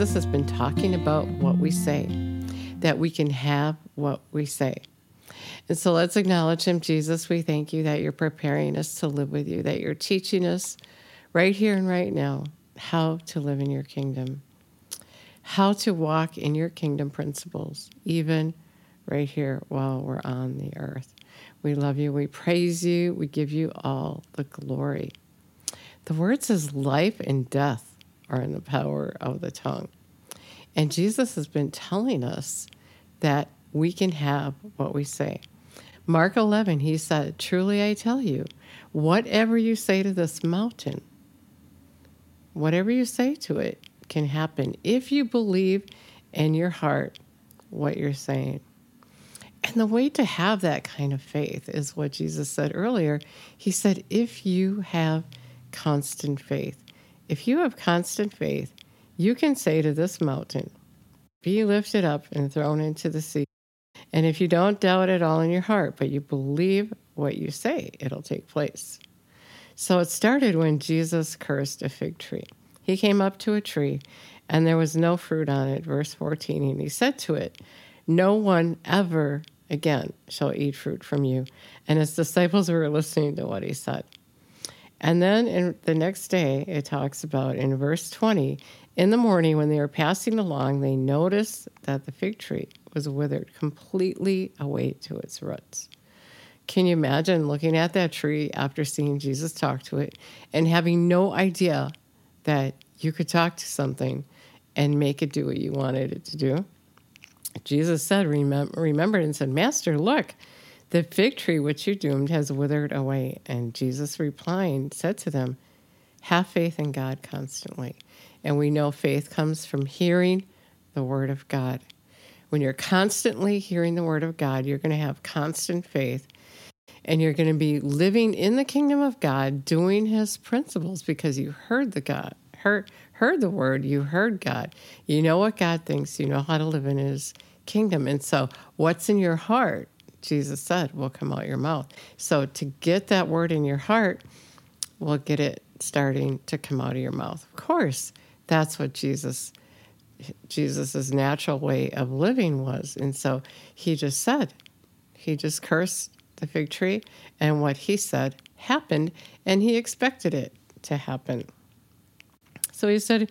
Jesus has been talking about what we say, that we can have what we say. And so let's acknowledge him. Jesus, we thank you that you're preparing us to live with you, that you're teaching us right here and right now how to live in your kingdom, how to walk in your kingdom principles, even right here while we're on the earth. We love you. We praise you. We give you all the glory. The word says life and death are in the power of the tongue. And Jesus has been telling us that we can have what we say. Mark 11, he said, Truly I tell you, whatever you say to this mountain, whatever you say to it can happen if you believe in your heart what you're saying. And the way to have that kind of faith is what Jesus said earlier. He said, if you have constant faith, if you have constant faith, you can say to this mountain, be lifted up and thrown into the sea. And if you don't doubt at all in your heart, but you believe what you say, it'll take place. So it started when Jesus cursed a fig tree. He came up to a tree and there was no fruit on it, verse 14. And he said to it, No one ever again shall eat fruit from you. And his disciples were listening to what he said. And then in the next day, it talks about in verse 20, in the morning when they were passing along, they noticed that the fig tree was withered completely away to its roots. Can you imagine looking at that tree after seeing Jesus talk to it and having no idea that you could talk to something and make it do what you wanted it to do? Jesus said, remember, and said, Master, look, the fig tree which you doomed has withered away. And Jesus replying said to them, Have faith in God constantly. And we know faith comes from hearing the word of God. When you're constantly hearing the word of God, you're going to have constant faith and you're going to be living in the kingdom of God, doing his principles because you heard the God, heard, heard the word, you heard God. You know what God thinks, you know how to live in his kingdom. And so, what's in your heart, Jesus said, will come out your mouth. So, to get that word in your heart, will get it starting to come out of your mouth. Of course, that's what Jesus Jesus's natural way of living was. And so he just said, he just cursed the fig tree, and what he said happened, and he expected it to happen. So he said,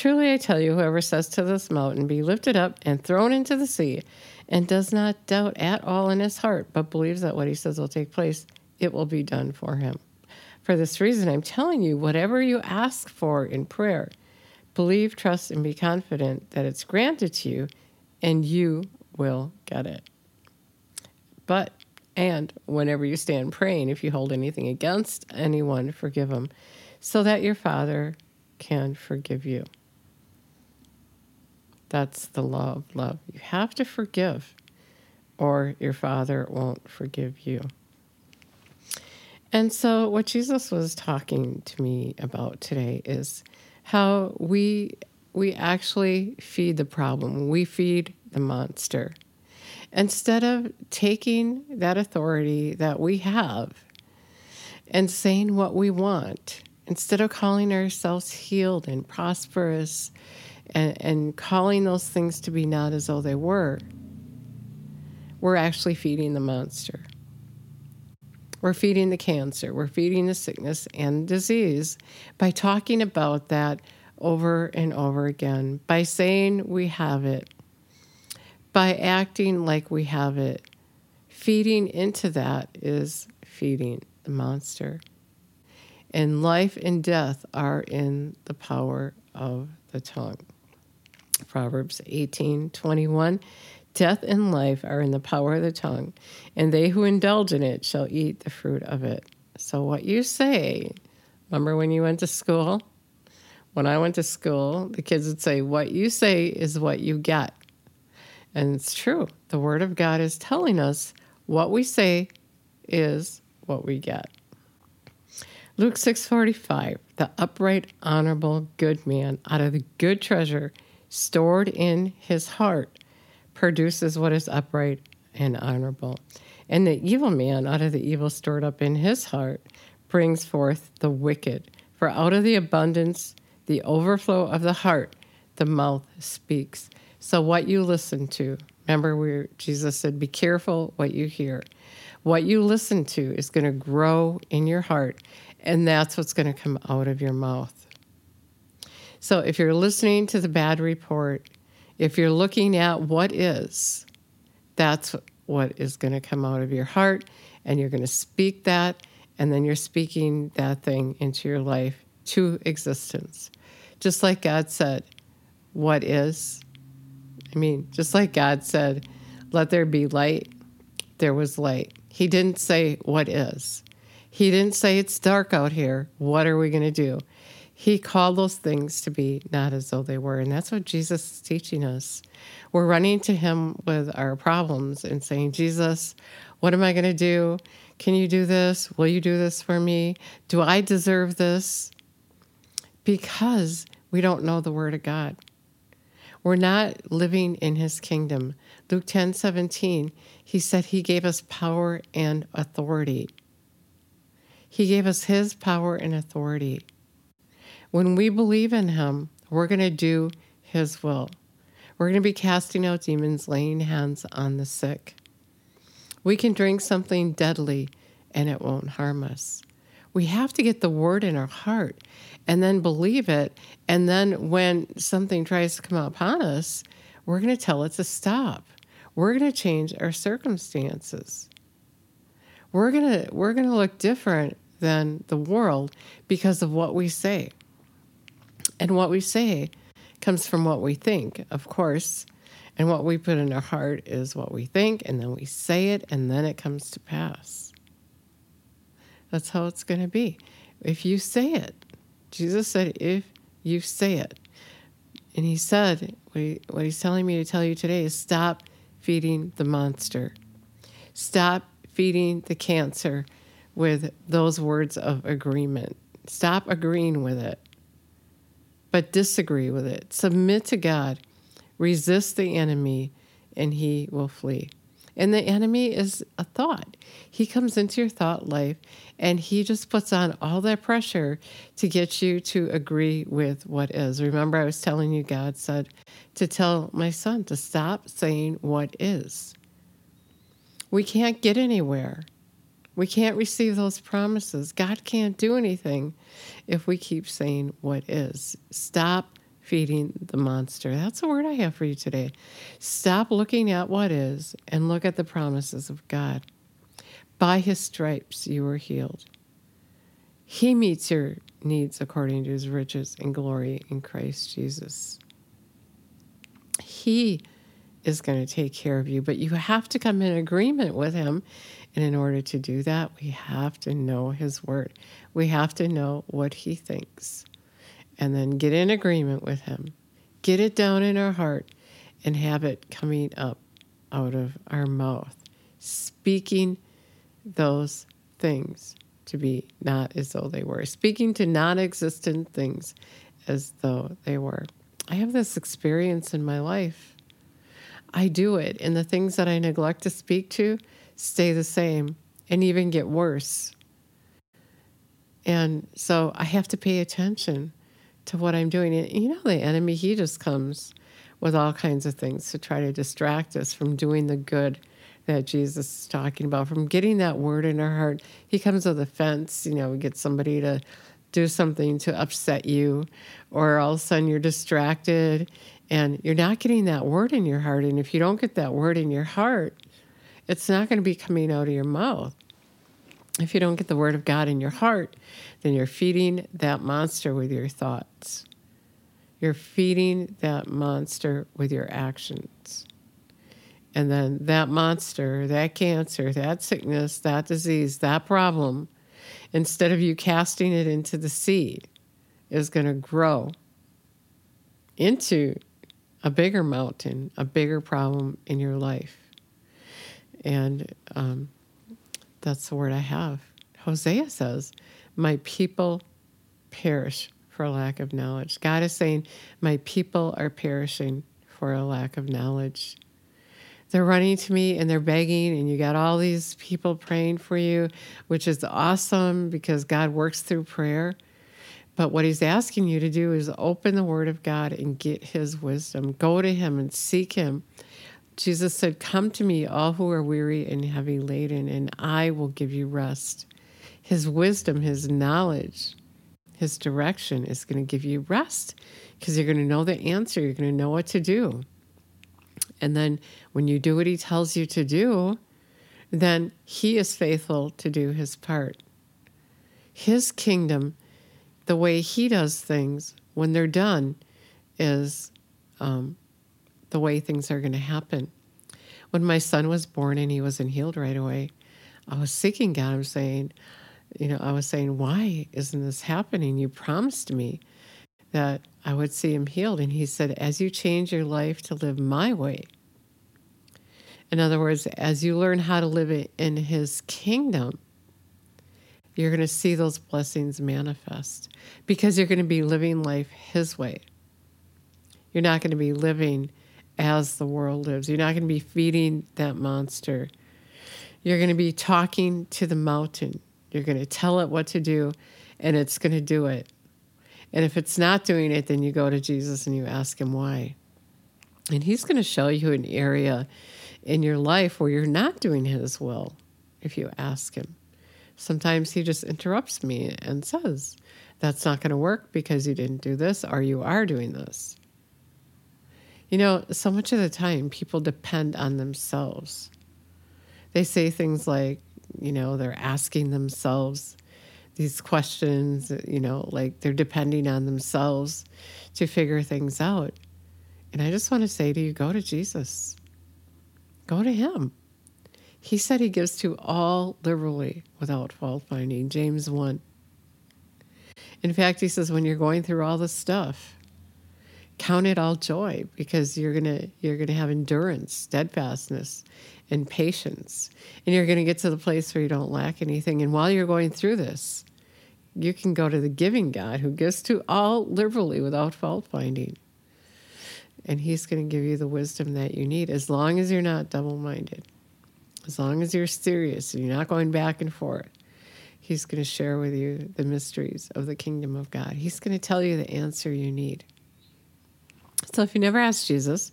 Truly I tell you, whoever says to this mountain, Be lifted up and thrown into the sea, and does not doubt at all in his heart, but believes that what he says will take place, it will be done for him. For this reason, I'm telling you, whatever you ask for in prayer, believe, trust, and be confident that it's granted to you, and you will get it. But and whenever you stand praying, if you hold anything against anyone, forgive them, so that your Father can forgive you. That's the law of love. You have to forgive, or your Father won't forgive you. And so, what Jesus was talking to me about today is how we we actually feed the problem. We feed the monster instead of taking that authority that we have and saying what we want, instead of calling ourselves healed and prosperous and, and calling those things to be not as though they were, we're actually feeding the monster. We're feeding the cancer, we're feeding the sickness and disease by talking about that over and over again, by saying we have it, by acting like we have it. Feeding into that is feeding the monster. And life and death are in the power of the tongue. Proverbs 18 21. Death and life are in the power of the tongue, and they who indulge in it shall eat the fruit of it. So, what you say, remember when you went to school? When I went to school, the kids would say, What you say is what you get. And it's true. The Word of God is telling us what we say is what we get. Luke 6:45 The upright honorable good man out of the good treasure stored in his heart produces what is upright and honorable and the evil man out of the evil stored up in his heart brings forth the wicked for out of the abundance the overflow of the heart the mouth speaks. So, what you listen to, remember, where Jesus said, Be careful what you hear. What you listen to is going to grow in your heart, and that's what's going to come out of your mouth. So, if you're listening to the bad report, if you're looking at what is, that's what is going to come out of your heart, and you're going to speak that, and then you're speaking that thing into your life to existence. Just like God said, What is? I mean, just like God said, Let there be light, there was light. He didn't say, What is? He didn't say, It's dark out here. What are we going to do? He called those things to be not as though they were. And that's what Jesus is teaching us. We're running to Him with our problems and saying, Jesus, what am I going to do? Can you do this? Will you do this for me? Do I deserve this? Because we don't know the Word of God. We're not living in His kingdom. Luke 10 17, He said He gave us power and authority. He gave us His power and authority. When we believe in Him, we're going to do His will. We're going to be casting out demons, laying hands on the sick. We can drink something deadly and it won't harm us. We have to get the word in our heart and then believe it. And then when something tries to come upon us, we're going to tell it to stop. We're going to change our circumstances. We're going to we're going to look different than the world because of what we say. And what we say comes from what we think, of course. And what we put in our heart is what we think, and then we say it, and then it comes to pass. That's how it's going to be. If you say it, Jesus said, if you say it. And he said, what, he, what he's telling me to tell you today is stop feeding the monster. Stop feeding the cancer with those words of agreement. Stop agreeing with it but disagree with it. Submit to God, resist the enemy, and he will flee. And the enemy is a thought. He comes into your thought life and he just puts on all that pressure to get you to agree with what is. Remember, I was telling you, God said to tell my son to stop saying what is. We can't get anywhere we can't receive those promises. God can't do anything if we keep saying what is. Stop feeding the monster. That's a word I have for you today. Stop looking at what is and look at the promises of God. By his stripes you were healed. He meets your needs according to his riches and glory in Christ Jesus. He is going to take care of you, but you have to come in agreement with him and in order to do that, we have to know His Word. We have to know what He thinks and then get in agreement with Him. Get it down in our heart and have it coming up out of our mouth, speaking those things to be not as though they were, speaking to non existent things as though they were. I have this experience in my life. I do it, and the things that I neglect to speak to, stay the same and even get worse. And so I have to pay attention to what I'm doing. And you know, the enemy, he just comes with all kinds of things to try to distract us from doing the good that Jesus is talking about, from getting that word in our heart. He comes with a fence, you know, get somebody to do something to upset you, or all of a sudden you're distracted and you're not getting that word in your heart. And if you don't get that word in your heart, it's not going to be coming out of your mouth. If you don't get the word of God in your heart, then you're feeding that monster with your thoughts. You're feeding that monster with your actions. And then that monster, that cancer, that sickness, that disease, that problem, instead of you casting it into the seed, is going to grow into a bigger mountain, a bigger problem in your life. And um, that's the word I have. Hosea says, My people perish for lack of knowledge. God is saying, My people are perishing for a lack of knowledge. They're running to me and they're begging, and you got all these people praying for you, which is awesome because God works through prayer. But what he's asking you to do is open the Word of God and get his wisdom. Go to him and seek him. Jesus said, Come to me, all who are weary and heavy laden, and I will give you rest. His wisdom, his knowledge, his direction is going to give you rest because you're going to know the answer. You're going to know what to do. And then when you do what he tells you to do, then he is faithful to do his part. His kingdom, the way he does things when they're done, is um, the way things are going to happen. When my son was born and he wasn't healed right away, I was seeking God. I'm saying, you know, I was saying, why isn't this happening? You promised me that I would see him healed. And he said, as you change your life to live my way, in other words, as you learn how to live in his kingdom, you're going to see those blessings manifest because you're going to be living life his way. You're not going to be living as the world lives. You're not going to be feeding that monster. You're going to be talking to the mountain. You're going to tell it what to do, and it's going to do it. And if it's not doing it, then you go to Jesus and you ask him why. And he's going to show you an area in your life where you're not doing his will if you ask him. Sometimes he just interrupts me and says, That's not going to work because you didn't do this, or you are doing this. You know, so much of the time people depend on themselves. They say things like, you know, they're asking themselves these questions, you know, like they're depending on themselves to figure things out. And I just want to say to you go to Jesus, go to Him. He said He gives to all liberally without fault finding, James 1. In fact, He says, when you're going through all this stuff, count it all joy because you're gonna you're gonna have endurance, steadfastness, and patience. And you're gonna get to the place where you don't lack anything. And while you're going through this, you can go to the giving God who gives to all liberally without fault finding. And he's going to give you the wisdom that you need as long as you're not double minded. As long as you're serious and you're not going back and forth. He's going to share with you the mysteries of the kingdom of God. He's going to tell you the answer you need. So if you never asked Jesus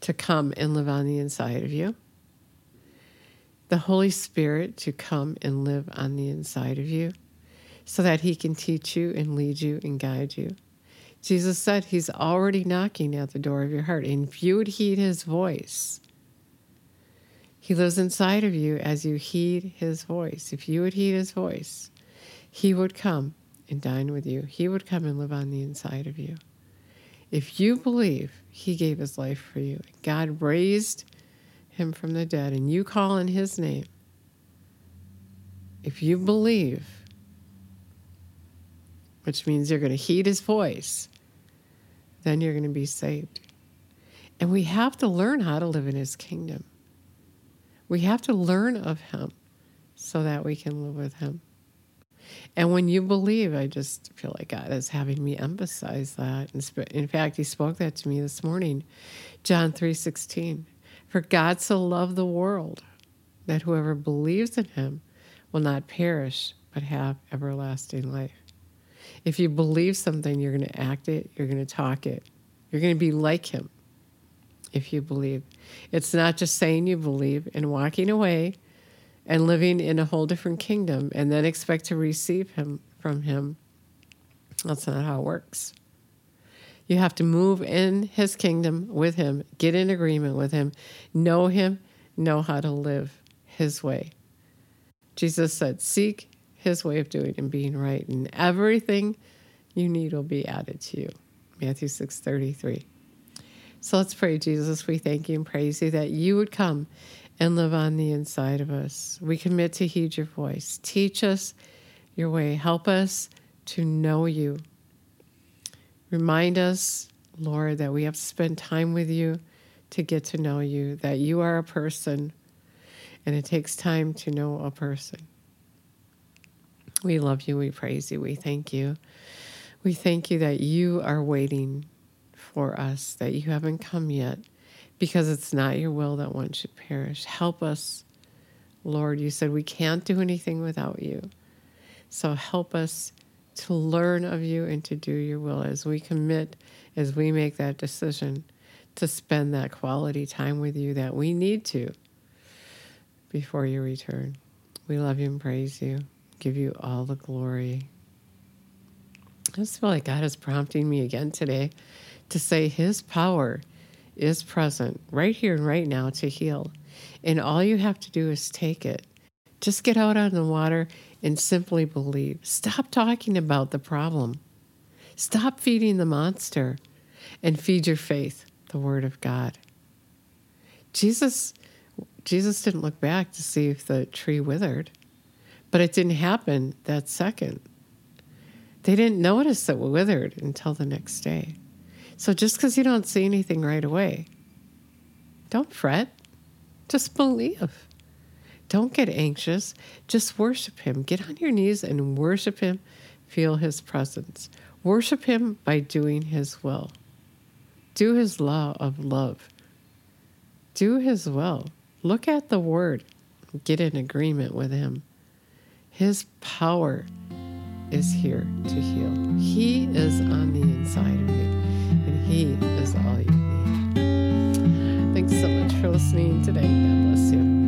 to come and live on the inside of you, the Holy Spirit to come and live on the inside of you so that he can teach you and lead you and guide you. Jesus said he's already knocking at the door of your heart. And if you would heed his voice, he lives inside of you as you heed his voice. If you would heed his voice, he would come and dine with you. He would come and live on the inside of you. If you believe he gave his life for you, God raised him from the dead, and you call in his name, if you believe, which means you're going to heed his voice, then you're going to be saved. And we have to learn how to live in his kingdom. We have to learn of him so that we can live with him. And when you believe, I just feel like God is having me emphasize that. In fact, He spoke that to me this morning, John three sixteen. For God so loved the world that whoever believes in Him will not perish but have everlasting life. If you believe something, you're going to act it, you're going to talk it, you're going to be like Him. If you believe, it's not just saying you believe and walking away and living in a whole different kingdom and then expect to receive him from him. That's not how it works. You have to move in his kingdom with him, get in agreement with him, know him, know how to live his way. Jesus said, Seek his way of doing and being right, and everything you need will be added to you. Matthew 6 33. So let's pray, Jesus. We thank you and praise you that you would come and live on the inside of us. We commit to heed your voice. Teach us your way. Help us to know you. Remind us, Lord, that we have to spend time with you to get to know you, that you are a person, and it takes time to know a person. We love you. We praise you. We thank you. We thank you that you are waiting for us, that you haven't come yet because it's not your will that one should perish. Help us, Lord. You said we can't do anything without you. So help us to learn of you and to do your will as we commit, as we make that decision to spend that quality time with you that we need to before you return. We love you and praise you, give you all the glory. I just feel like God is prompting me again today to say His power is present right here and right now to heal. And all you have to do is take it. Just get out on the water and simply believe. Stop talking about the problem. Stop feeding the monster and feed your faith, the Word of God. Jesus, Jesus didn't look back to see if the tree withered, but it didn't happen that second. They didn't notice that it withered until the next day. So just because you don't see anything right away, don't fret. Just believe. Don't get anxious. Just worship Him. Get on your knees and worship Him. Feel His presence. Worship Him by doing His will. Do His law of love. Do His will. Look at the Word. Get in agreement with Him. His power is here to heal. He is on the inside of you, and He is all you need. Thanks so much for listening today. God bless you.